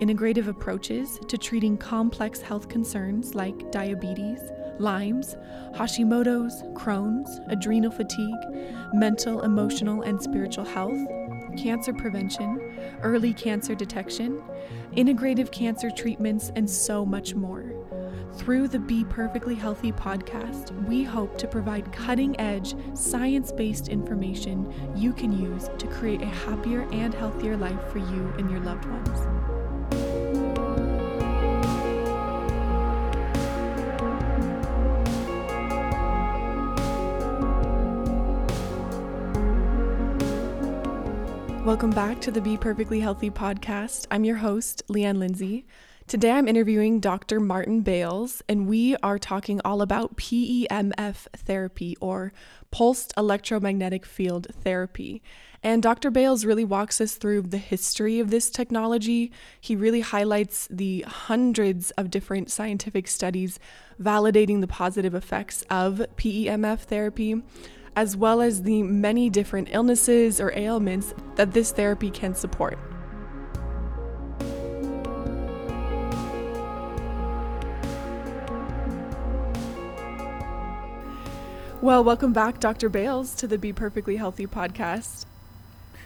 integrative approaches to treating complex health concerns like diabetes, Lyme's, Hashimoto's, Crohn's, adrenal fatigue, mental, emotional, and spiritual health, cancer prevention, early cancer detection, integrative cancer treatments, and so much more. Through the Be Perfectly Healthy podcast, we hope to provide cutting edge, science based information you can use to create a happier and healthier life for you and your loved ones. Welcome back to the Be Perfectly Healthy podcast. I'm your host, Leanne Lindsay. Today I'm interviewing Dr. Martin Bales, and we are talking all about PEMF therapy or pulsed electromagnetic field therapy. And Dr. Bales really walks us through the history of this technology. He really highlights the hundreds of different scientific studies validating the positive effects of PEMF therapy as well as the many different illnesses or ailments that this therapy can support. Well, welcome back, Dr. Bales, to the Be Perfectly Healthy podcast.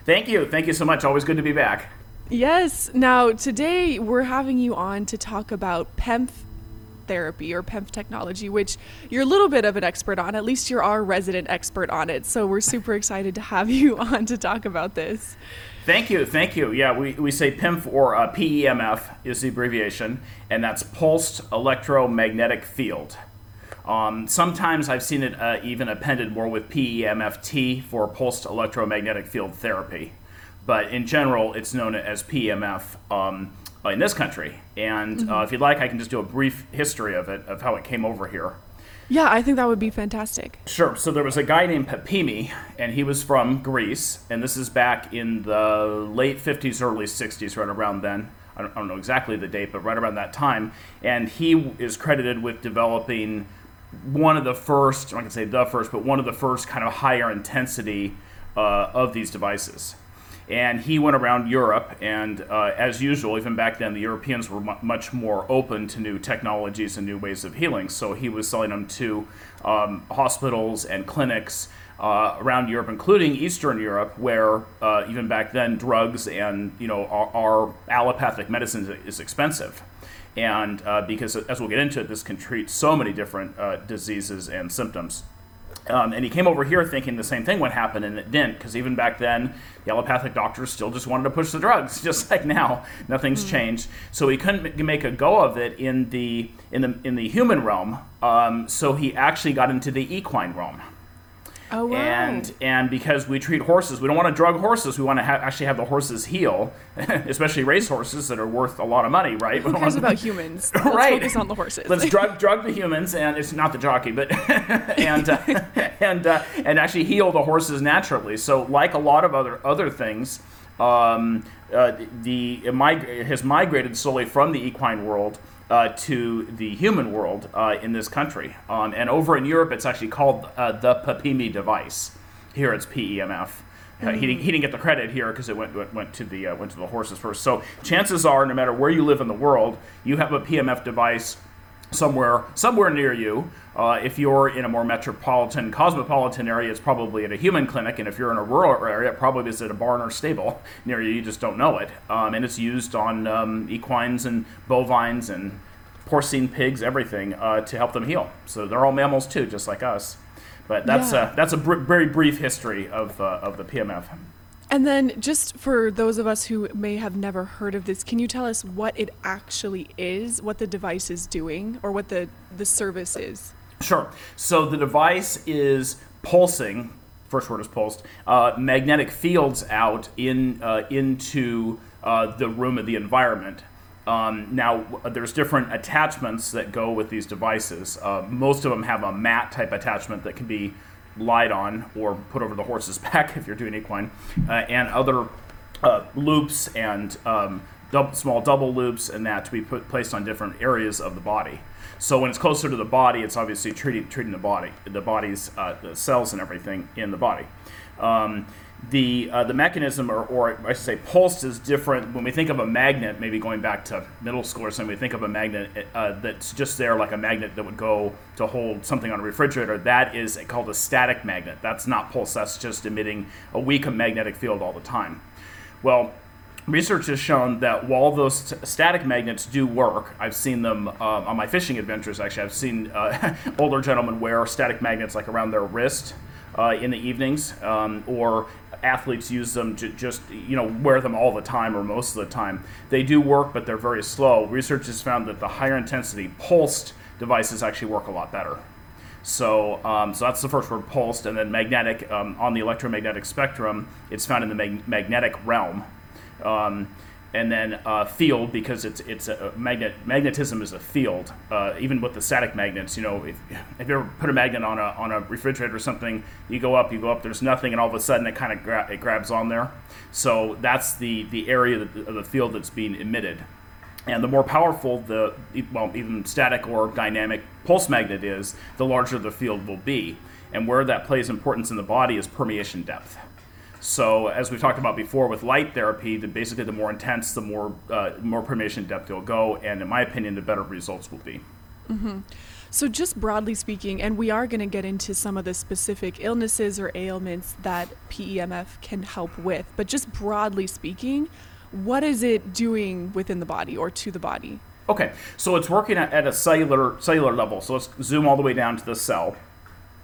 Thank you. Thank you so much. Always good to be back. Yes. Now, today we're having you on to talk about PEMF therapy or PEMF technology, which you're a little bit of an expert on. At least you're our resident expert on it. So we're super excited to have you on to talk about this. Thank you, thank you. Yeah, we, we say PEMF or uh, PEMF is the abbreviation, and that's pulsed electromagnetic field. Um, sometimes I've seen it uh, even appended more with PEMFT for pulsed electromagnetic field therapy, but in general, it's known as PEMF. Um, in this country. And uh, mm-hmm. uh, if you'd like, I can just do a brief history of it, of how it came over here. Yeah, I think that would be fantastic. Sure. So there was a guy named Pepimi, and he was from Greece, and this is back in the late 50s, early 60s, right around then. I don't, I don't know exactly the date, but right around that time. And he is credited with developing one of the first, I can say the first, but one of the first kind of higher intensity uh, of these devices and he went around Europe. And uh, as usual, even back then, the Europeans were m- much more open to new technologies and new ways of healing. So he was selling them to um, hospitals and clinics uh, around Europe, including Eastern Europe, where uh, even back then, drugs and you know our, our allopathic medicine is expensive. And uh, because, as we'll get into it, this can treat so many different uh, diseases and symptoms. Um, and he came over here thinking the same thing would happen, and it didn't, because even back then, the allopathic doctors still just wanted to push the drugs, just like now. Nothing's mm. changed. So he couldn't make a go of it in the in the in the human realm. Um, so he actually got into the equine realm. Oh, wow. And and because we treat horses, we don't want to drug horses. We want to ha- actually have the horses heal, especially race horses that are worth a lot of money, right? Who cares about humans? Let's right. focus on the horses. Let's drug drug the humans, and it's not the jockey, but and uh, and uh, and actually heal the horses naturally. So, like a lot of other other things, um, uh, the has migrated solely from the equine world uh, to the human world uh, in this country. Um, and over in Europe, it's actually called uh, the Papimi device. Here it's PEMF. Mm-hmm. he, didn't, he didn't get the credit here because it went, went, went to the uh, went to the horses first. So chances are, no matter where you live in the world, you have a PMF device somewhere somewhere near you. Uh, if you're in a more metropolitan, cosmopolitan area, it's probably at a human clinic, and if you're in a rural area, it probably is at a barn or stable near you. You just don't know it, um, and it's used on um, equines and bovines and porcine pigs, everything uh, to help them heal. So they're all mammals too, just like us. But that's yeah. a that's a br- very brief history of uh, of the PMF. And then, just for those of us who may have never heard of this, can you tell us what it actually is, what the device is doing, or what the, the service is? Sure. So, the device is pulsing, first word is pulsed, uh, magnetic fields out in, uh, into uh, the room of the environment. Um, now, there's different attachments that go with these devices. Uh, most of them have a mat type attachment that can be lied on or put over the horse's back if you're doing equine, uh, and other uh, loops and um, dub- small double loops and that to be put placed on different areas of the body. So when it's closer to the body, it's obviously treating treating the body, the body's uh, the cells and everything in the body. Um, the uh, the mechanism, or, or I should say, pulse is different. When we think of a magnet, maybe going back to middle school or something, we think of a magnet uh, that's just there, like a magnet that would go to hold something on a refrigerator. That is called a static magnet. That's not pulse. That's just emitting a weak magnetic field all the time. Well, research has shown that while those st- static magnets do work, I've seen them uh, on my fishing adventures. Actually, I've seen uh, older gentlemen wear static magnets like around their wrist uh, in the evenings, um, or athletes use them to just you know wear them all the time or most of the time. They do work, but they're very slow. Research has found that the higher intensity pulsed devices actually work a lot better. So, um, so that's the first word, pulsed, and then magnetic um, on the electromagnetic spectrum. It's found in the mag- magnetic realm, um, and then uh, field because it's it's a magnet. Magnetism is a field. Uh, even with the static magnets, you know, if, if you ever put a magnet on a on a refrigerator or something, you go up, you go up. There's nothing, and all of a sudden it kind of gra- it grabs on there. So that's the the area of the field that's being emitted. And the more powerful the, well, even static or dynamic pulse magnet is, the larger the field will be. And where that plays importance in the body is permeation depth. So, as we talked about before with light therapy, the, basically the more intense, the more uh, more permeation depth you'll go, and in my opinion, the better results will be. Mm-hmm. So, just broadly speaking, and we are going to get into some of the specific illnesses or ailments that PEMF can help with, but just broadly speaking, what is it doing within the body or to the body? Okay, so it's working at, at a cellular cellular level. So let's zoom all the way down to the cell,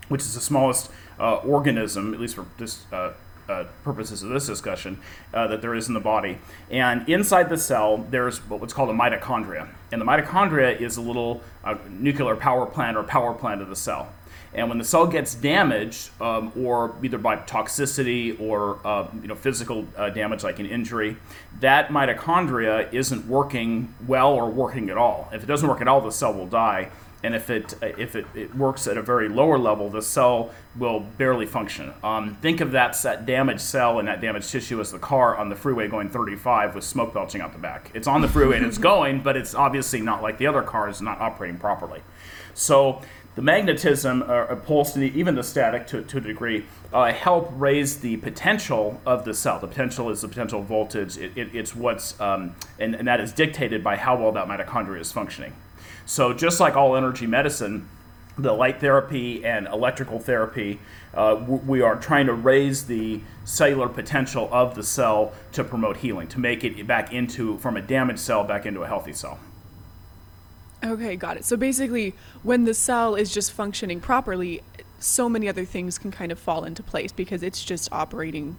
which is the smallest uh, organism, at least for this uh, uh, purposes of this discussion, uh, that there is in the body. And inside the cell, there's what's called a mitochondria. And the mitochondria is a little uh, nuclear power plant or power plant of the cell. And when the cell gets damaged, um, or either by toxicity or uh, you know physical uh, damage like an injury, that mitochondria isn't working well or working at all. If it doesn't work at all, the cell will die. And if it if it, it works at a very lower level, the cell will barely function. Um, think of that, that damaged cell and that damaged tissue as the car on the freeway going 35 with smoke belching out the back. It's on the freeway and it's going, but it's obviously not like the other cars, not operating properly. So the magnetism, uh, pulse, and even the static to, to a degree, uh, help raise the potential of the cell. The potential is the potential voltage. It, it, it's what's, um, and, and that is dictated by how well that mitochondria is functioning. So just like all energy medicine, the light therapy and electrical therapy, uh, we are trying to raise the cellular potential of the cell to promote healing, to make it back into, from a damaged cell back into a healthy cell. Okay, got it. So basically, when the cell is just functioning properly, so many other things can kind of fall into place because it's just operating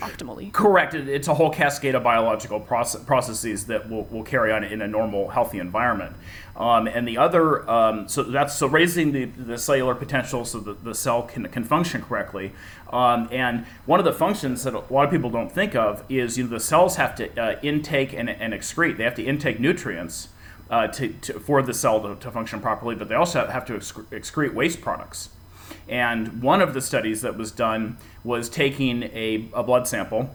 optimally. Correct. It's a whole cascade of biological process, processes that will, will carry on in a normal, healthy environment. Um, and the other, um, so that's so raising the, the cellular potential so that the cell can, can function correctly. Um, and one of the functions that a lot of people don't think of is you know the cells have to uh, intake and, and excrete. They have to intake nutrients uh, to, to, for the cell to, to, function properly, but they also have to excrete waste products. And one of the studies that was done was taking a, a blood sample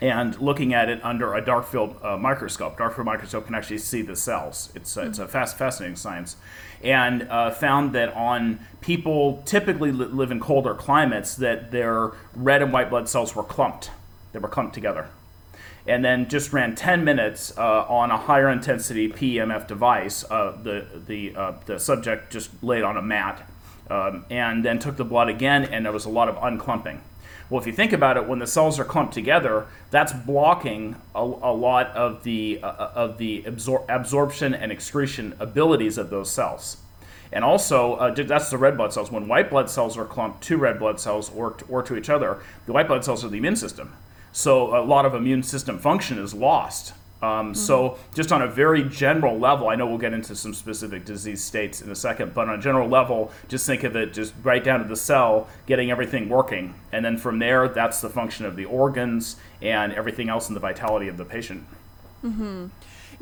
and looking at it under a dark field uh, microscope. Dark field microscope can actually see the cells. It's, it's a fast, fascinating science. And uh, found that on people typically li- live in colder climates, that their red and white blood cells were clumped. They were clumped together and then just ran 10 minutes uh, on a higher intensity PEMF device. Uh, the the uh, the subject just laid on a mat, um, and then took the blood again, and there was a lot of unclumping. Well, if you think about it, when the cells are clumped together, that's blocking a, a lot of the uh, of the absor- absorption and excretion abilities of those cells. And also, uh, that's the red blood cells. When white blood cells are clumped to red blood cells or, or to each other, the white blood cells are the immune system. So a lot of immune system function is lost. Um, mm-hmm. So, just on a very general level, I know we'll get into some specific disease states in a second, but on a general level, just think of it just right down to the cell, getting everything working. And then from there, that's the function of the organs and everything else in the vitality of the patient. Mm-hmm.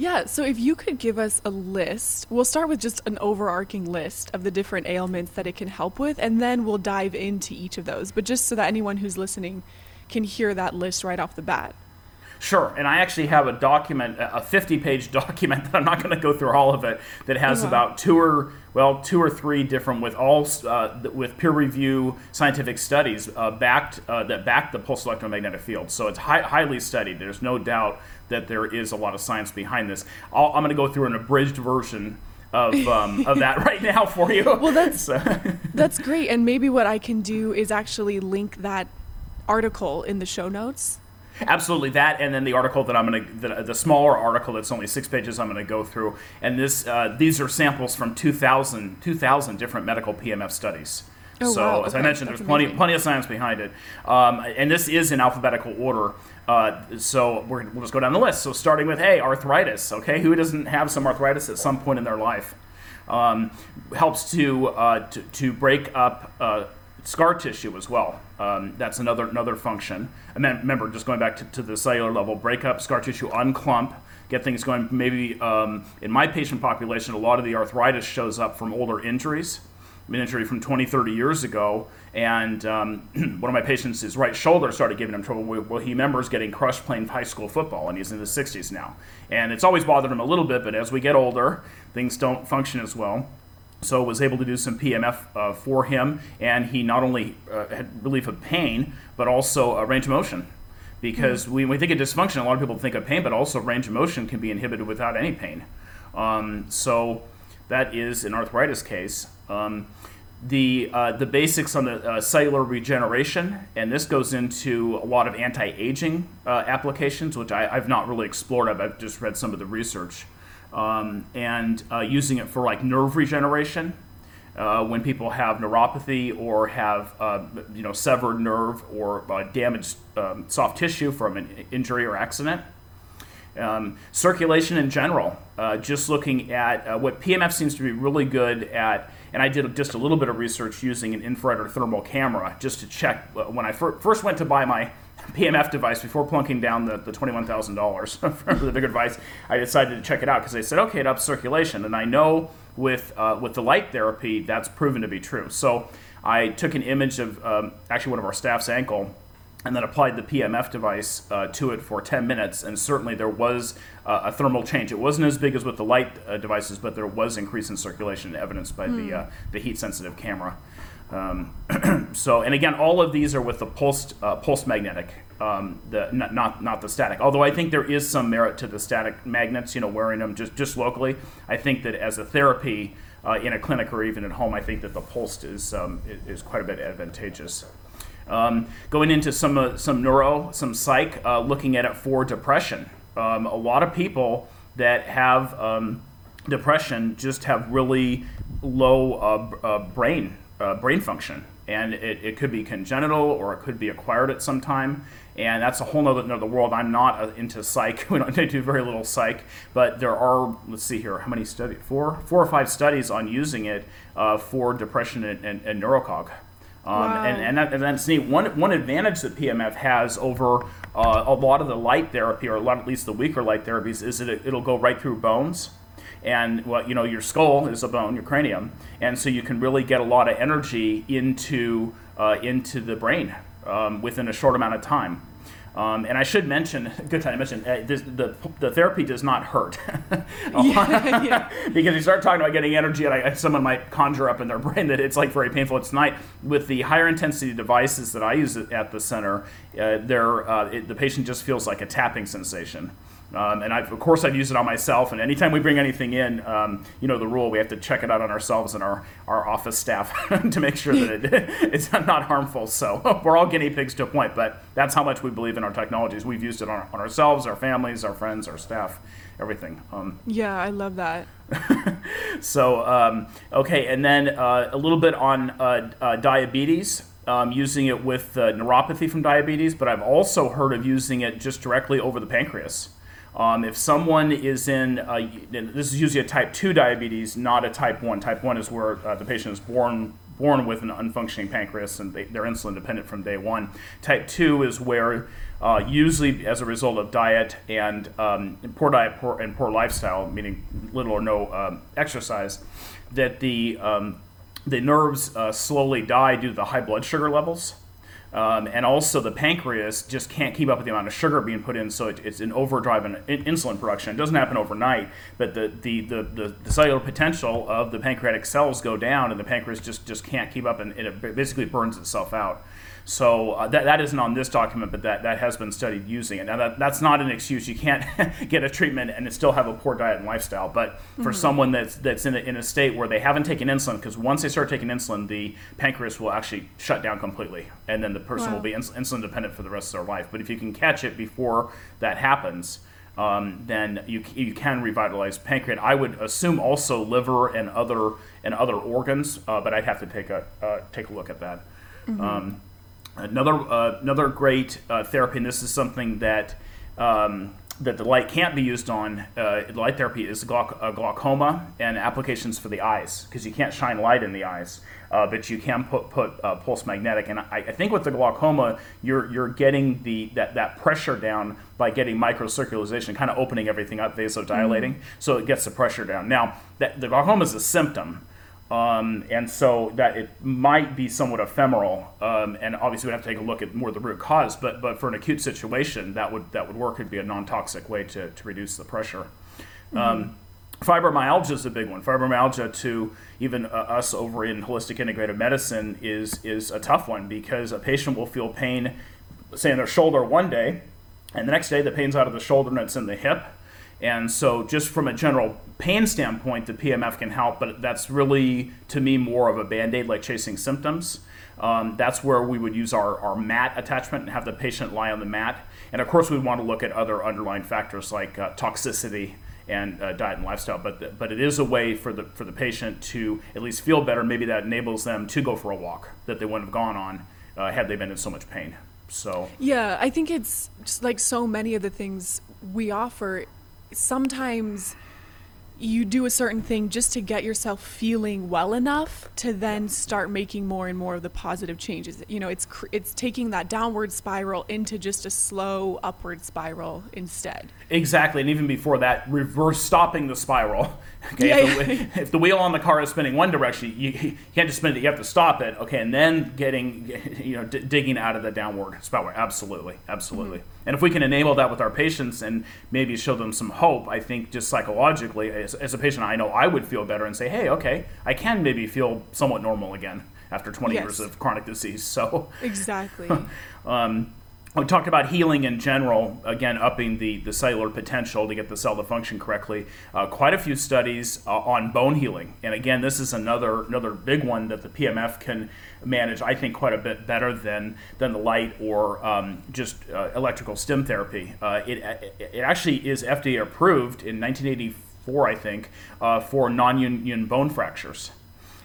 Yeah, so if you could give us a list, we'll start with just an overarching list of the different ailments that it can help with, and then we'll dive into each of those. But just so that anyone who's listening can hear that list right off the bat. Sure, and I actually have a document, a 50-page document that I'm not going to go through all of it. That has wow. about two or well, two or three different with all uh, with peer review scientific studies uh, backed uh, that back the pulse electromagnetic field. So it's hi- highly studied. There's no doubt that there is a lot of science behind this. i am going to go through an abridged version of um, of that right now for you. Well, that's so. that's great, and maybe what I can do is actually link that article in the show notes Absolutely, that, and then the article that I'm going to, the, the, smaller article that's only six pages, I'm going to go through. And this, uh, these are samples from 2,000, 2,000 different medical PMF studies. Oh, so, wow. as okay. I mentioned, that's there's plenty, amazing. plenty of science behind it. Um, and this is in alphabetical order. Uh, so we're, we'll just go down the list. So starting with, hey, arthritis. Okay, who doesn't have some arthritis at some point in their life? Um, helps to, uh, to, to break up uh, scar tissue as well. Um, that's another another function. And then remember, just going back to, to the cellular level, break up scar tissue, unclump, get things going. Maybe um, in my patient population, a lot of the arthritis shows up from older injuries. An injury from 20, 30 years ago, and um, one of my patients, his right shoulder started giving him trouble. Well, he remembers getting crushed playing high school football, and he's in his 60s now. And it's always bothered him a little bit, but as we get older, things don't function as well so was able to do some PMF uh, for him, and he not only uh, had relief of pain, but also uh, range of motion. Because mm-hmm. when we think of dysfunction, a lot of people think of pain, but also range of motion can be inhibited without any pain. Um, so that is an arthritis case. Um, the uh, the basics on the uh, cellular regeneration, and this goes into a lot of anti-aging uh, applications, which I, have not really explored. I've, I've just read some of the research um, and uh, using it for like nerve regeneration. Uh, when people have neuropathy or have uh, you know severed nerve or uh, damaged um, soft tissue from an injury or accident. Um, circulation in general, uh, just looking at uh, what PMF seems to be really good at, and I did just a little bit of research using an infrared or thermal camera just to check when I fir- first went to buy my PMF device before plunking down the, the $21,000 for the bigger device. I decided to check it out because they said, okay, it ups circulation. And I know with, uh, with the light therapy, that's proven to be true. So I took an image of um, actually one of our staff's ankle and then applied the PMF device uh, to it for 10 minutes, and certainly there was uh, a thermal change. It wasn't as big as with the light uh, devices, but there was increase in circulation evidenced by mm. the, uh, the heat sensitive camera. Um, so, and again, all of these are with the pulsed uh, pulse magnetic, um, the not, not not the static. Although I think there is some merit to the static magnets, you know, wearing them just just locally. I think that as a therapy uh, in a clinic or even at home, I think that the pulsed is um, is quite a bit advantageous. Um, going into some uh, some neuro, some psych, uh, looking at it for depression. Um, a lot of people that have um, depression just have really low uh, uh, brain uh, brain function. And it, it could be congenital or it could be acquired at some time. And that's a whole nother, another world. I'm not uh, into psych. We don't do very little psych, but there are. Let's see here. How many studies? Four, four or five studies on using it uh, for depression and, and, and neurocog. Um, wow. and, and, that, and, that's neat. One, one advantage that PMF has over uh, a lot of the light therapy, or a lot, at least the weaker light therapies, is that it, it'll go right through bones and well, you know, your skull is a bone, your cranium, and so you can really get a lot of energy into uh, into the brain um, within a short amount of time. Um, and I should mention, good time to mention, uh, this, the, the therapy does not hurt. yeah, yeah. because you start talking about getting energy, and I, someone might conjure up in their brain that it's like very painful. It's not. With the higher intensity devices that I use at the center, uh, uh, it, the patient just feels like a tapping sensation. Um, and I've, of course, I've used it on myself. And anytime we bring anything in, um, you know the rule: we have to check it out on ourselves and our, our office staff to make sure that it, it's not harmful. So we're all guinea pigs to a point, but that's how much we believe in our technologies. We've used it on, on ourselves, our families, our friends, our staff, everything. Um, yeah, I love that. so um, okay, and then uh, a little bit on uh, uh, diabetes. Um, using it with uh, neuropathy from diabetes, but I've also heard of using it just directly over the pancreas. Um, if someone is in, uh, this is usually a type 2 diabetes, not a type 1. Type 1 is where uh, the patient is born born with an unfunctioning pancreas and they, they're insulin dependent from day one. Type 2 is where, uh, usually as a result of diet and um, poor diet poor, and poor lifestyle, meaning little or no um, exercise, that the, um, the nerves uh, slowly die due to the high blood sugar levels. Um, and also, the pancreas just can't keep up with the amount of sugar being put in, so it, it's an overdrive in, in insulin production. It doesn't happen overnight, but the, the, the, the, the cellular potential of the pancreatic cells go down, and the pancreas just, just can't keep up, and it basically burns itself out. So uh, that, that isn't on this document, but that, that has been studied using it. Now, that, that's not an excuse. You can't get a treatment and still have a poor diet and lifestyle. But for mm-hmm. someone that's, that's in, a, in a state where they haven't taken insulin, because once they start taking insulin, the pancreas will actually shut down completely. And then the person wow. will be ins- insulin dependent for the rest of their life. But if you can catch it before that happens, um, then you, you can revitalize pancreas. I would assume also liver and other and other organs, uh, but I'd have to take a uh, take a look at that. Mm-hmm. Um, Another uh, another great uh, therapy, and this is something that um, that the light can't be used on. Uh, light therapy is glauc- uh, glaucoma and applications for the eyes because you can't shine light in the eyes, uh, but you can put put uh, pulse magnetic. And I, I, think with the glaucoma, you're you're getting the that, that pressure down by getting microcirculation, kind of opening everything up, vasodilating, mm-hmm. so it gets the pressure down. Now that the glaucoma is a symptom. Um, and so that it might be somewhat ephemeral, um, and obviously we have to take a look at more of the root cause. But but for an acute situation, that would that would work. It'd be a non-toxic way to, to reduce the pressure. Mm-hmm. Um, fibromyalgia is a big one. Fibromyalgia to even uh, us over in holistic integrative medicine is is a tough one because a patient will feel pain, say in their shoulder one day, and the next day the pain's out of the shoulder and it's in the hip and so, just from a general pain standpoint, the PMF can help, but that's really, to me, more of a band aid like chasing symptoms. Um, that's where we would use our, our mat attachment and have the patient lie on the mat. And of course, we want to look at other underlying factors like uh, toxicity and uh, diet and lifestyle. But, but it is a way for the, for the patient to at least feel better. Maybe that enables them to go for a walk that they wouldn't have gone on uh, had they been in so much pain. So yeah, I think it's just like so many of the things we offer sometimes you do a certain thing just to get yourself feeling well enough to then start making more and more of the positive changes. You know, it's cr- it's taking that downward spiral into just a slow upward spiral instead. Exactly, and even before that, reverse stopping the spiral. Okay, yeah, if, the, yeah. if, the, wheel on the car is spinning one direction, you, you, can't just spin it. You have to stop it. Okay, and then getting, you know, d- digging out of the downward spiral. Absolutely, absolutely. Mm-hmm. And if we can enable that with our patients and maybe show them some hope, I think just psychologically, as, as a patient, I know I would feel better and say, hey, okay, I can maybe feel somewhat normal again after 20 yes. years of chronic disease. So exactly. um, we talked about healing in general, again, upping the, the cellular potential to get the cell to function correctly. Uh, quite a few studies uh, on bone healing. And again, this is another another big one that the PMF can manage, I think, quite a bit better than, than the light or um, just uh, electrical stim therapy. Uh, it, it actually is FDA approved in 1984, I think, uh, for non union bone fractures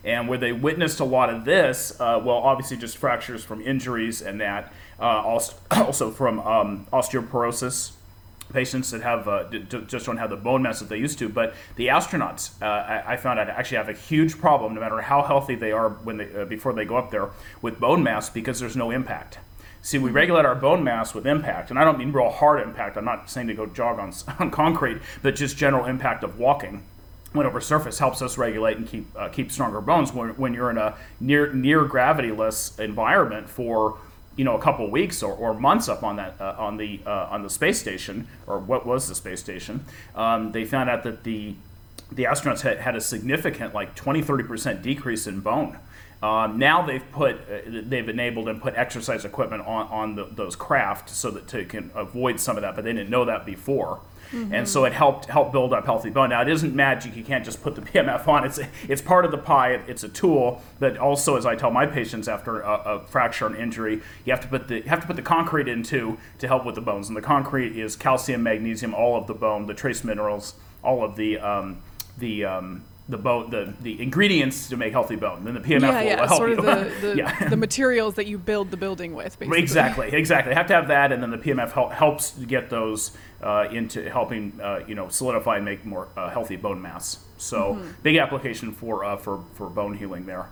and where they witnessed a lot of this, uh, well, obviously just fractures from injuries and that, also, also from um, osteoporosis patients that have uh, d- just don't have the bone mass that they used to. But the astronauts, uh, I-, I, found out actually have a huge problem, no matter how healthy they are when they uh, before they go up there, with bone mass because there's no impact. See, we regulate our bone mass with impact, and I don't mean real hard impact. I'm not saying to go jog on, on concrete, but just general impact of walking went over surface helps us regulate and keep uh, keep stronger bones when, when you're in a near near gravityless environment for you know a couple weeks or, or months up on that uh, on the uh, on the space station or what was the space station um, they found out that the the astronauts had, had a significant like 20 30% decrease in bone. Um, now they've put uh, they've enabled and put exercise equipment on, on the, those craft so that to can avoid some of that but they didn't know that before Mm-hmm. And so it helped help build up healthy bone. Now it isn't magic; you can't just put the PMF on. It's it's part of the pie. It's a tool that also, as I tell my patients after a, a fracture and injury, you have to put the have to put the concrete into to help with the bones. And the concrete is calcium, magnesium, all of the bone, the trace minerals, all of the um, the um, the bone, the, the ingredients to make healthy bone. Then the PMF yeah, will yeah, help sort you. Of the, the, yeah. the materials that you build the building with. Basically. Exactly, exactly. You have to have that, and then the PMF help, helps get those uh, into helping uh, you know solidify and make more uh, healthy bone mass. So mm-hmm. big application for uh, for for bone healing there.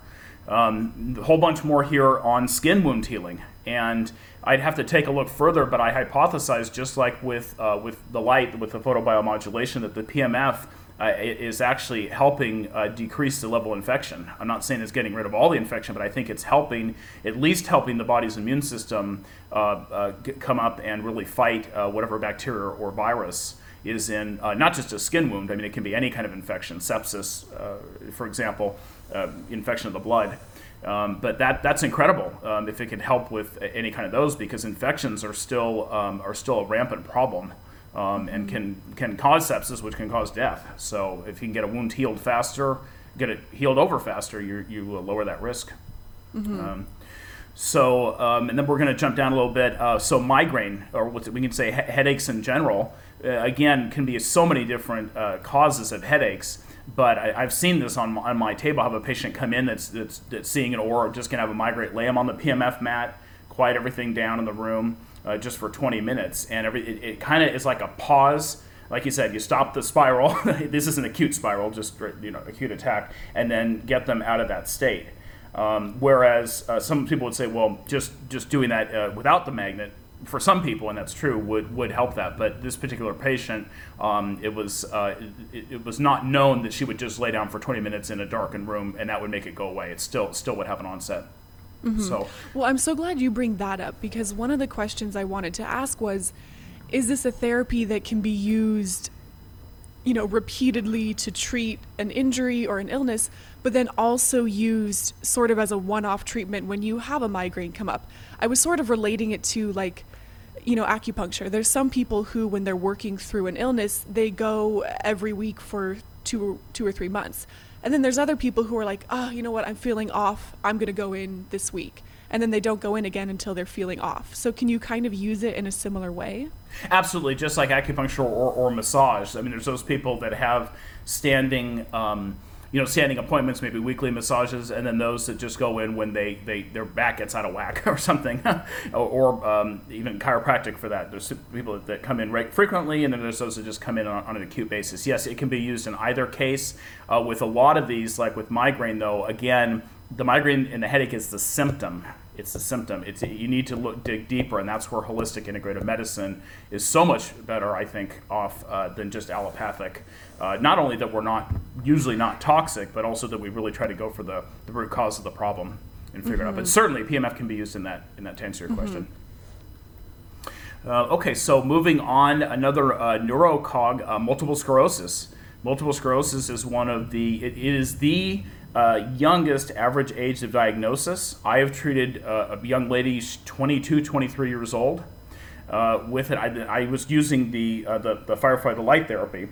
Um, a whole bunch more here on skin wound healing. And I'd have to take a look further, but I hypothesize just like with, uh, with the light, with the photobiomodulation, that the PMF uh, is actually helping uh, decrease the level of infection. I'm not saying it's getting rid of all the infection, but I think it's helping, at least helping the body's immune system uh, uh come up and really fight uh, whatever bacteria or virus is in uh, not just a skin wound. I mean, it can be any kind of infection, sepsis, for example, infection of the blood. Um, but that that's incredible um, if it can help with any kind of those because infections are still um, are still a rampant problem um, and can can cause sepsis, which can cause death. So if you can get a wound healed faster, get it healed over faster, you you will lower that risk. Mm-hmm. Um, so um, and then we're going to jump down a little bit. Uh, so migraine, or what we can say he- headaches in general, uh, again can be so many different uh, causes of headaches. But I, have seen this on my, on my table. I have a patient come in that's, that's, that's seeing it, or just going to have a migraine, lay them on the PMF mat, quiet everything down in the room uh, just for 20 minutes, and every it, it kind of is like a pause. Like you said, you stop the spiral. this is an acute spiral, just you know, acute attack, and then get them out of that state. Um, whereas uh, some people would say, well, just just doing that uh, without the magnet for some people, and that's true, would, would help that. But this particular patient, um, it was uh, it, it, was not known that she would just lay down for 20 minutes in a darkened room and that would make it go away. It still still would have an onset. Mm-hmm. So, well, I'm so glad you bring that up because one of the questions I wanted to ask was, is this a therapy that can be used, you know, repeatedly to treat an injury or an illness, but then also used sort of as a one-off treatment when you have a migraine come up? I was sort of relating it to like you know acupuncture there's some people who when they're working through an illness they go every week for two two or three months and then there's other people who are like, oh, you know what, I'm feeling off. I'm going to go in this week. And then they don't go in again until they're feeling off. So can you kind of use it in a similar way? Absolutely, just like acupuncture or, or massage. I mean, there's those people that have standing. Um, you know, standing appointments, maybe weekly massages, and then those that just go in when they, they their back gets out of whack or something, or, or um, even chiropractic for that. There's people that come in right frequently, and then there's those that just come in on, on an acute basis. Yes, it can be used in either case. Uh, with a lot of these, like with migraine, though, again, the migraine and the headache is the symptom it's a symptom. It's you need to look dig deeper, and that's where holistic integrative medicine is so much better, I think, off uh, than just allopathic. Uh, not only that we're not usually not toxic, but also that we really try to go for the, the root cause of the problem and figure mm-hmm. it out. But mm-hmm. certainly, PMF can be used in that in that to answer your mm-hmm. question. Uh, okay, so moving on, another uh, neurocog, uh, multiple sclerosis. Multiple sclerosis is one of the. it, it is the uh, youngest average age of diagnosis. I have treated uh, a young lady, 22, 23 years old, uh, with it. I, I, was using the, uh, the, the Firefly, the light therapy,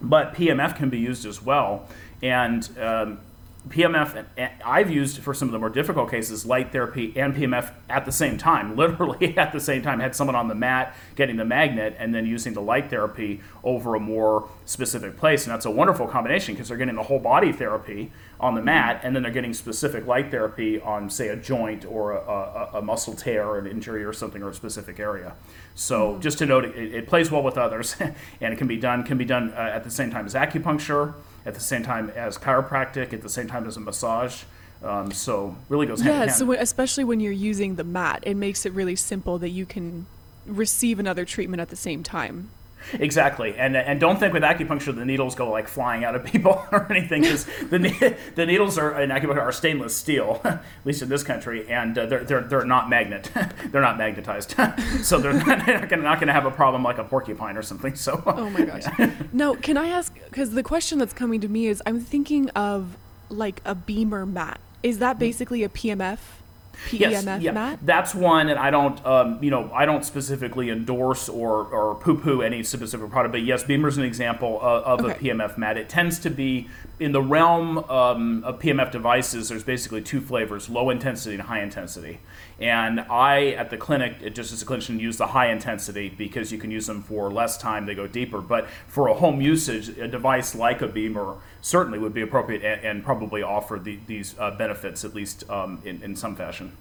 but PMF can be used as well. And um, PMF, I've used for some of the more difficult cases, light therapy and PMF at the same time, literally at the same time. Had someone on the mat getting the magnet and then using the light therapy over a more specific place. And that's a wonderful combination because they're getting the whole body therapy on the mat and then they're getting specific light therapy on, say, a joint or a, a, a muscle tear or an injury or something or a specific area. So mm-hmm. just to note, it, it, plays well with others and it can be done, can be done uh, at the same time as acupuncture at the same time as chiropractic, at the same time as a massage. Um, so really goes hand yeah, in hand. so especially when you're using the mat, it makes it really simple that you can receive another treatment at the same time. Exactly, and and don't think with acupuncture the needles go like flying out of people or anything because the the needles are in acupuncture are stainless steel, at least in this country, and uh, they're, they're they're not magnet, they're not magnetized, so they're not, they're not going to have a problem like a porcupine or something. So oh my gosh, yeah. no, can I ask? Because the question that's coming to me is I'm thinking of like a BEMER mat. Is that basically a PMF? Yes, yeah. mat? That's one, and I don't, um, you know, I don't specifically endorse or, or poo-poo any specific product, but yes, BEMER's an example of, of okay. a PMF mat. It tends to be in the realm um, of PMF devices. There's basically two flavors: low intensity and high intensity. And I, at the clinic, just as a clinician, use the high intensity because you can use them for less time; they go deeper. But for a home usage, a device like a BEMER certainly would be appropriate and, and probably offer the, these uh, benefits at least um, in, in some fashion.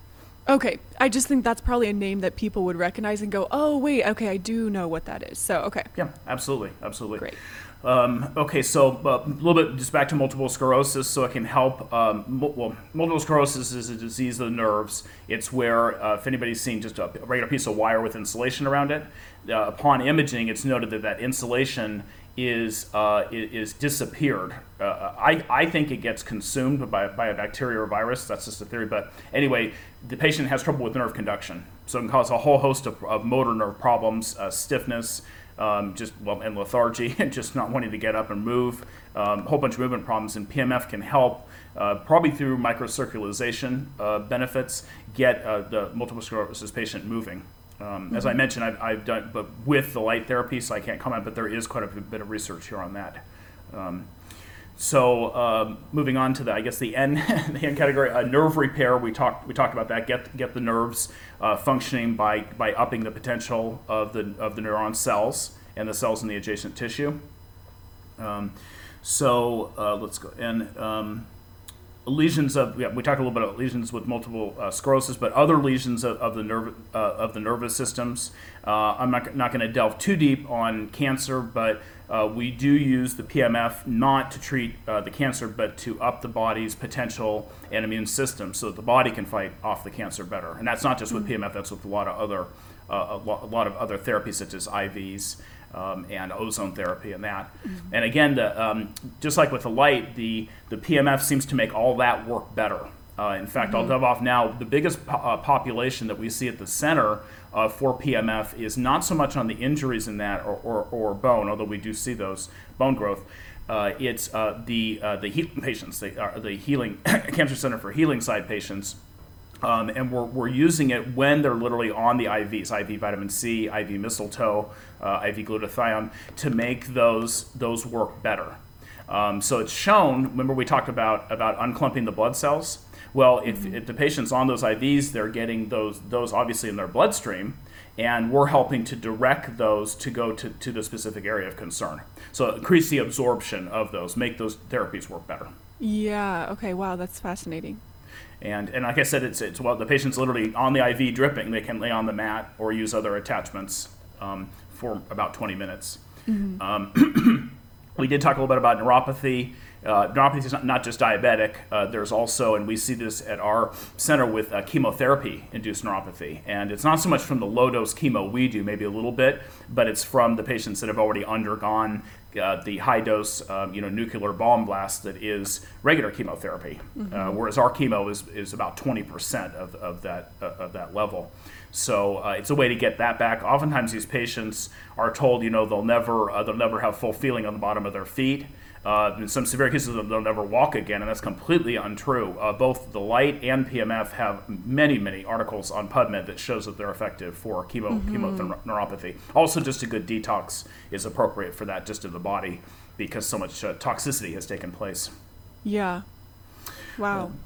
Okay, I just think that's probably a name that people would recognize and go, "Oh, wait, okay, I do know what that is." So, okay. Yeah, absolutely, absolutely. Great. Um, okay, so uh, a little bit just back to multiple sclerosis, so it can help. Um, mul- well, multiple sclerosis is a disease of the nerves. It's where uh, if anybody's seen just a regular piece of wire with insulation around it, uh, upon imaging, it's noted that that insulation is uh, is disappeared. Uh, I, I think it gets consumed by, by a bacteria or virus. That's just a theory. But anyway, the patient has trouble with nerve conduction, so it can cause a whole host of, of motor nerve problems, uh, stiffness, um, just well, and lethargy, and just not wanting to get up and move. Um, a whole bunch of movement problems, and PMF can help. Uh, probably through microcirculation uh, benefits, get uh, the multiple sclerosis patient moving. Um, As I mentioned, I've, I've done, but with the light therapy, so I can't comment, but there is quite a bit of research here on that. Um, so um, moving on to the, I guess the N, the N category, uh, nerve repair. We talked, we talked about that. Get get the nerves uh, functioning by by upping the potential of the of the neuron cells and the cells in the adjacent tissue. Um, so uh, let's go and. Um, lesions of yeah, we talked a little bit about lesions with multiple uh, sclerosis, but other lesions of, of the nerve uh, of the nervous systems. Uh, I'm not not going to delve too deep on cancer, but uh, we do use the PMF not to treat uh, the cancer, but to up the body's potential and immune system, so that the body can fight off the cancer better. And that's not just with PMF; that's with a lot of other uh, a, lot of other therapies such as IVs um, and ozone therapy and that. And again, the, um, just like with the light, the, the PMF seems to make all that work better. Uh, in fact, I'll dove off now. The biggest po- uh, population that we see at the center uh, for PMF is not so much on the injuries in that or, or, or bone, although we do see those bone growth. Uh, it's uh, the uh, the healing patients, the, uh, the healing cancer center for healing side patients um, and we're, we're using it when they're literally on the IVs, IV vitamin C, IV mistletoe, uh, IV glutathione, to make those those work better. Um, so it's shown. Remember we talked about about unclumping the blood cells. Well, if, if the patient's on those IVs, they're getting those those obviously in their bloodstream, and we're helping to direct those to go to, to the specific area of concern. So increase the absorption of those, make those therapies work better. Yeah, okay, wow, that's fascinating. And, and like I said, it's, it's well, the patient's literally on the IV dripping. They can lay on the mat or use other attachments um, for about 20 minutes. Um, we did talk a little bit about neuropathy. Uh, neuropathy is not, not just diabetic. Uh, there's also, and we see this at our center with uh, chemotherapy induced neuropathy. And it's not so much from the low dose chemo we do, maybe a little bit, but it's from the patients that have already undergone uh, the high dose, um, you know, nuclear bomb blast that is regular chemotherapy. Uh, whereas our chemo is, is about 20% of, of, that, uh, of that level. So uh, it's a way to get that back. Oftentimes, these patients are told, you know, they'll never uh, they'll never have full feeling on the bottom of their feet. Uh, in some severe cases, they'll never walk again, and that's completely untrue. Uh, both the light and PMF have many, many articles on PubMed that shows that they're effective for chemo chemotherapy. Also, just a good detox is appropriate for that, just in the body, because so much uh, toxicity has taken place. Yeah. Wow. Um,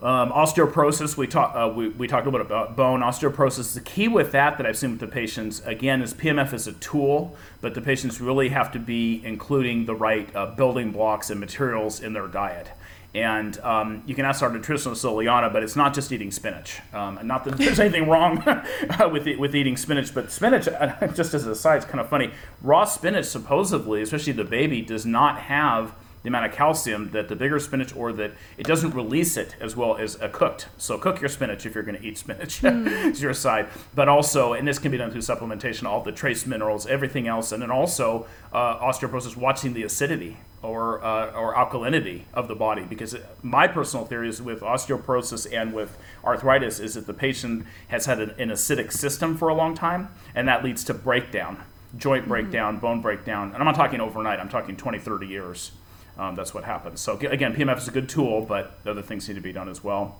osteoporosis, we, talk, uh, we, we talked a little bit about bone osteoporosis. The key with that that I've seen with the patients, again, is PMF is a tool, but the patients really have to be including the right uh, building blocks and materials in their diet. And um, you can ask our nutritionist, Liliana, but it's not just eating spinach. Um, and not that there's anything wrong with, e- with eating spinach, but spinach, just as an aside, it's kind of funny. Raw spinach, supposedly, especially the baby, does not have the amount of calcium that the bigger spinach or that it doesn't release it as well as a cooked. So cook your spinach if you're going to eat spinach. it's your side. But also, and this can be done through supplementation, all the trace minerals, everything else, and then also uh, osteoporosis, watching the acidity or uh, or alkalinity of the body. Because my personal theory is with osteoporosis and with arthritis is that the patient has had an, an acidic system for a long time, and that leads to breakdown, joint breakdown, bone breakdown. And I'm not talking overnight. I'm talking 20, 30 years. Um, that's what happens. So again, PMF is a good tool, but other things need to be done as well.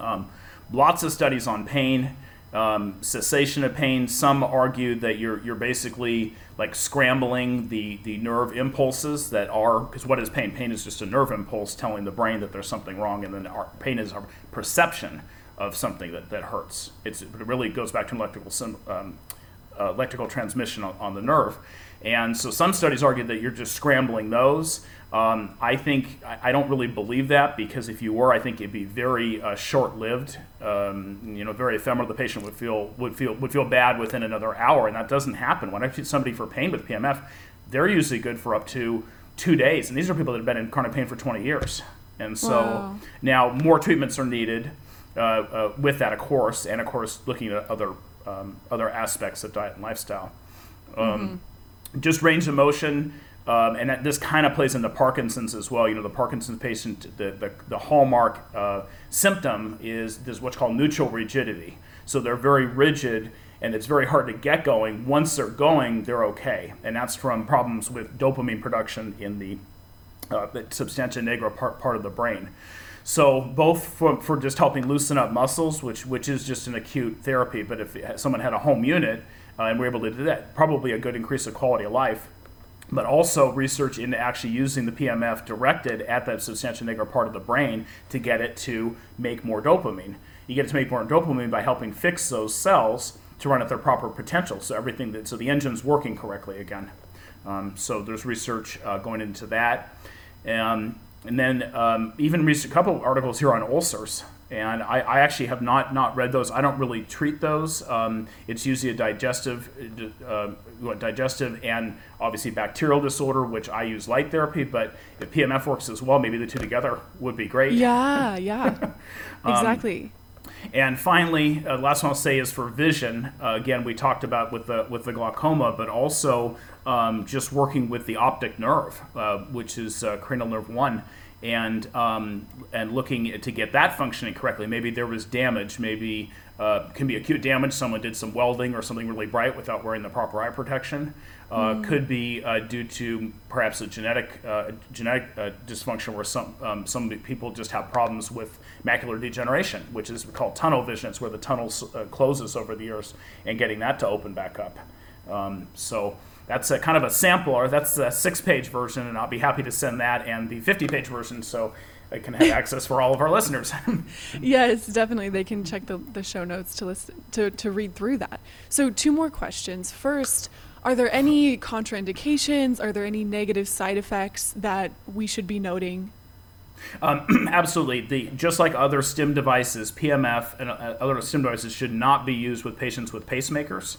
Um, lots of studies on pain, um, cessation of pain. Some argue that you're you're basically like scrambling the the nerve impulses that are because what is pain? Pain is just a nerve impulse telling the brain that there's something wrong, and then our, pain is our perception of something that, that hurts. It's, it really goes back to electrical um, uh, electrical transmission on, on the nerve. And so some studies argue that you're just scrambling those. Um, I think I don't really believe that because if you were, I think it'd be very uh, short-lived. Um, you know, very ephemeral. The patient would feel would feel would feel bad within another hour, and that doesn't happen. When I treat somebody for pain with PMF, they're usually good for up to two days, and these are people that have been in chronic pain for 20 years. And so Wow. now more treatments are needed uh, uh, with that, of course, and of course looking at other um, other aspects of diet and lifestyle. Um, Just range of motion, um, and that, this kind of plays into Parkinson's as well. You know, the Parkinson's patient, the the, the hallmark uh, symptom is this what's called neutral rigidity. So they're very rigid. And it's very hard to get going. Once they're going, they're okay, and that's from problems with dopamine production in the uh, the substantia nigra part, part of the brain. So both for, for just helping loosen up muscles, which which is just an acute therapy, but if someone had a home unit uh, and we're able to do that, probably a good increase of quality of life. But also research into actually using the PMF directed at that substantia nigra part of the brain to get it to make more dopamine. You get it to make more dopamine by helping fix those cells to run at their proper potential. So everything that so the engine's working correctly again. Um, so there's research uh, going into that. Um, and then um, even research, a couple articles here on ulcers. And I, I actually have not, not read those. I don't really treat those. Um, it's usually a digestive, uh, what, digestive and obviously bacterial disorder, which I use light therapy. But if PMF works as well, maybe the two together would be great. Yeah, yeah. Um, exactly. And finally, uh, last one I'll say is for vision. Uh, again, we talked about with the with the glaucoma, but also um, just working with the optic nerve, uh, which is uh, cranial nerve one, and um, and looking to get that functioning correctly. Maybe there was damage. Maybe uh, can be acute damage. Someone did some welding or something really bright without wearing the proper eye protection. Uh, Could be uh, due to perhaps a genetic uh, genetic uh, dysfunction, where some um, some people just have problems with macular degeneration, which is called tunnel vision. It's where the tunnel uh, closes over the years, and getting that to open back up. Um, so that's a kind of a sampler. That's a six-page version, and I'll be happy to send that and the 50-page version, so I can have access for all of our listeners. Yes, definitely. They can check the, the show notes to listen to, to read through that. So two more questions. First, are there any contraindications? Are there any negative side effects that we should be noting? Um, absolutely. The just like other stim devices, PMF and uh, other stim devices should not be used with patients with pacemakers.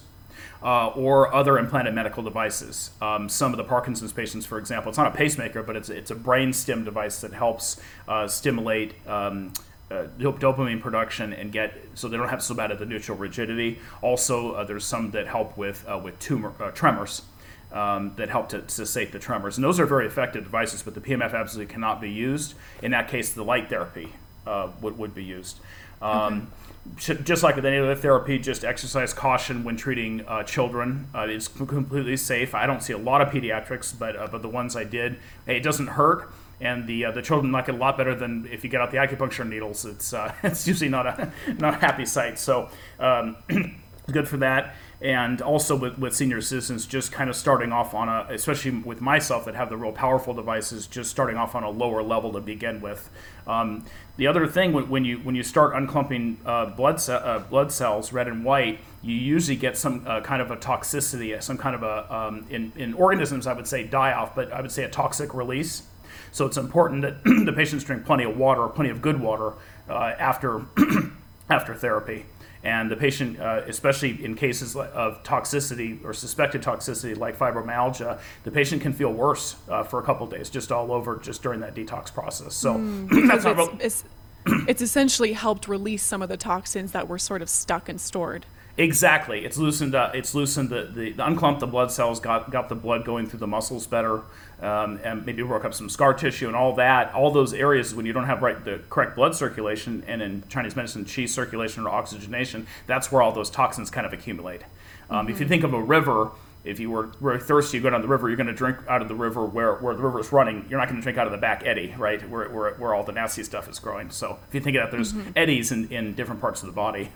Uh, or other implanted medical devices. Um, some of the Parkinson's patients, for example, it's not a pacemaker, but it's it's a brain stem device that helps uh, stimulate um, uh, dopamine production and get so they don't have so bad at the neutral rigidity. Also, uh, there's some that help with uh, with tumor uh, tremors. Um, that help to cessate the tremors, and those are very effective devices. But the PMF absolutely cannot be used. In that case, the light therapy uh, would would be used. Um, sh- Just like with any other therapy, just exercise caution when treating uh, children. Uh, it's completely safe. I don't see a lot of pediatrics, but uh, but the ones I did, hey, it doesn't hurt, and the uh, the children like it a lot better than if you get out the acupuncture needles. It's uh, it's usually not a not a happy sight. So. Um, good for that and also with, with senior citizens just kind of starting off on a especially with myself that have the real powerful devices just starting off on a lower level to begin with um, the other thing when, you when you start unclumping uh, blood ce- uh, blood cells red and white you usually get some uh, kind of a toxicity some kind of a um, in, in organisms i would say die off but i would say a toxic release so it's important that the patients drink plenty of water plenty of good water uh, after after therapy. And the patient, uh, especially in cases of toxicity or suspected toxicity like fibromyalgia, the patient can feel worse uh, for a couple of days, just all over, just during that detox process. So that's not real- it's, it's, it's essentially helped release some of the toxins that were sort of stuck and stored. Exactly. It's loosened. Uh, it's loosened the, the, the unclumped the blood cells. Got got the blood going through the muscles better, um, and maybe work up some scar tissue and all that. All those areas when you don't have right the correct blood circulation, and in Chinese medicine, qi circulation or oxygenation, that's where all those toxins kind of accumulate. Um, If you think of a river. If you were very thirsty, you go down the river, you're going to drink out of the river where, where the river is running. You're not going to drink out of the back eddy, right? Where, where, where all the nasty stuff is growing. So if you think of that, there's eddies in, in different parts of the body.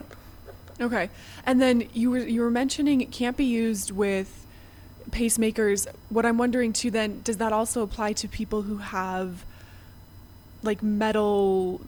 Okay. And then you were you were mentioning it can't be used with pacemakers. What I'm wondering too then, does that also apply to people who have like metal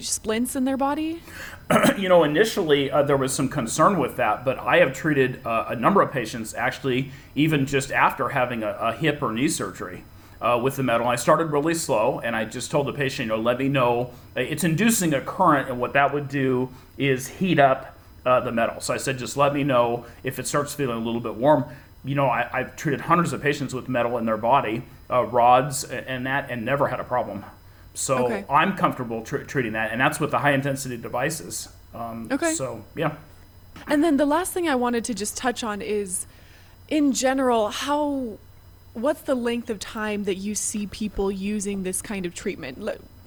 splints in their body? you know, initially uh, there was some concern with that, but I have treated uh, a number of patients actually, even just after having a, a hip or knee surgery. uh, with the metal. I started really slow, and I just told the patient, you know, let me know. It's inducing a current, and what that would do is heat up uh, the metal. So I said, just let me know if it starts feeling a little bit warm. You know, I, have treated hundreds of patients with metal in their body, uh, rods, and that, and never had a problem. So okay. I'm comfortable tr- treating that, and that's with the high intensity devices. Um, okay. So yeah. And then the last thing I wanted to just touch on is, in general, how what's the length of time that you see people using this kind of treatment?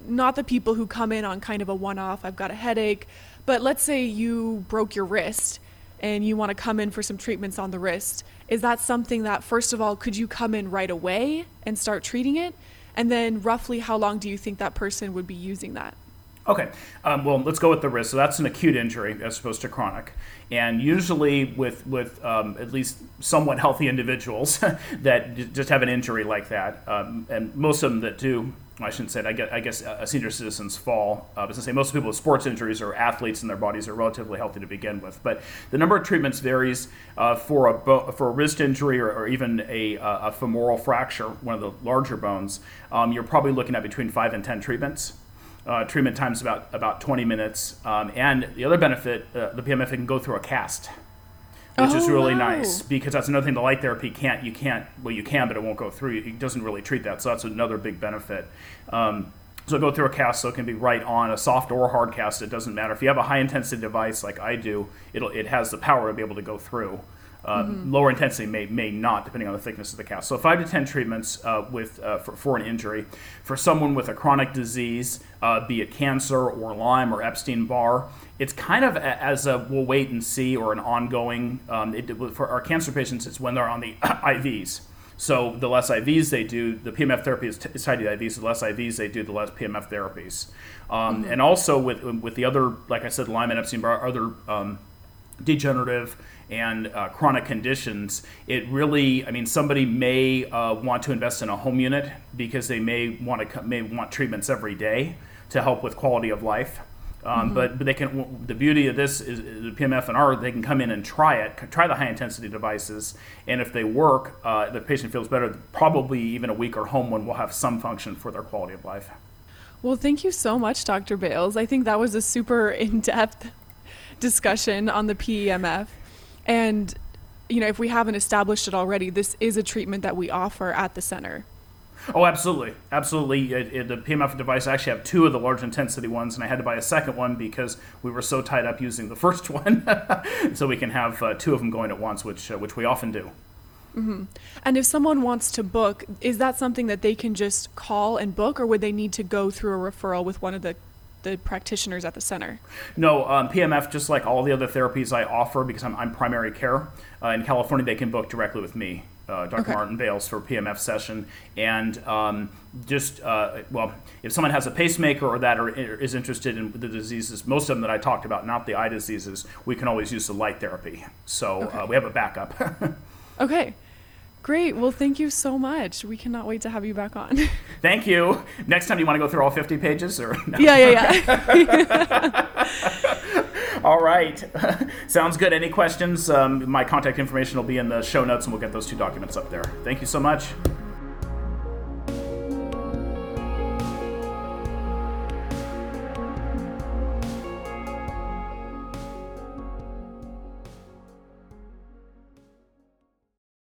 Not the people who come in on kind of a one off, I've got a headache, but let's say you broke your wrist and you want to come in for some treatments on the wrist. Is that something that, first of all, could you come in right away and start treating it? And then, roughly, how long do you think that person would be using that? Okay, um, well, let's go with the wrist. So that's an acute injury as opposed to chronic. And usually, with with um, at least somewhat healthy individuals that just have an injury like that, um, and most of them that do, I shouldn't say I guess, uh, senior citizens fall. Uh, but to say most people with sports injuries are athletes and their bodies are relatively healthy to begin with. But the number of treatments varies uh, for a bo- for a wrist injury or, or even a, a, femoral fracture, one of the larger bones. Um, you're probably looking at between five and ten treatments. Uh, treatment times about about 20 minutes. Um, and the other benefit, uh, the PMF can go through a cast, which oh, is really wow. nice because that's another thing. The light therapy can't. You can't. Well, you can, but it won't go through. It doesn't really treat that. So that's another big benefit. Um, so go through a cast, so it can be right on a soft or hard cast. It doesn't matter if you have a high intensity device like I do. It'll it has the power to be able to go through. Uh, mm-hmm. Lower intensity may, may not, depending on the thickness of the cast. So five to ten treatments uh, with uh, for, for, an injury. For someone with a chronic disease, uh, be it cancer or Lyme or Epstein Barr, it's kind of a, as a we'll wait and see or an ongoing. Um, it, for our cancer patients, it's when they're on the IVs. So the less IVs they do, the PMF therapy is, t- is tied to IVs. The less IVs they do, the less PMF therapies. Um, mm-hmm. And also with with the other, like I said, Lyme and Epstein Barr, other um, degenerative and uh, chronic conditions, it really, I mean, somebody may uh, want to invest in a home unit because they may want to may want treatments every day to help with quality of life. Um, mm-hmm. but, but they can. The beauty of this is the PMF and R. They can come in and try it, try the high intensity devices, and if they work, uh, the patient feels better. Probably even a week or home one will have some function for their quality of life. Well, thank you so much, Dr. Bales. I think that was a super in depth discussion on the PEMF. And, you know, if we haven't established it already, this is a treatment that we offer at the center. Oh, absolutely, absolutely. It, it, the PMF device I actually have two of the large intensity ones, and I had to buy a second one because we were so tied up using the first one. so we can have uh, two of them going at once, which uh, which we often do. Mm-hmm. And if someone wants to book, is that something that they can just call and book, or would they need to go through a referral with one of the the practitioners at the center? No, um, PMF, just like all the other therapies I offer, because I'm, I'm primary care, uh, in California, they can book directly with me. Uh, Dr. Okay. Martin Bales for PMF session, and um, just uh, well, if someone has a pacemaker or that or is interested in the diseases, most of them that I talked about, not the eye diseases, we can always use the light therapy. So uh, we have a backup. okay. Great. Well, thank you so much. We cannot wait to have you back on. Thank you. Next time, you want to go through all 50 pages? or no? Yeah, yeah, yeah. all right. Sounds good. Any questions? Um, my contact information will be in the show notes, and we'll get those two documents up there. Thank you so much.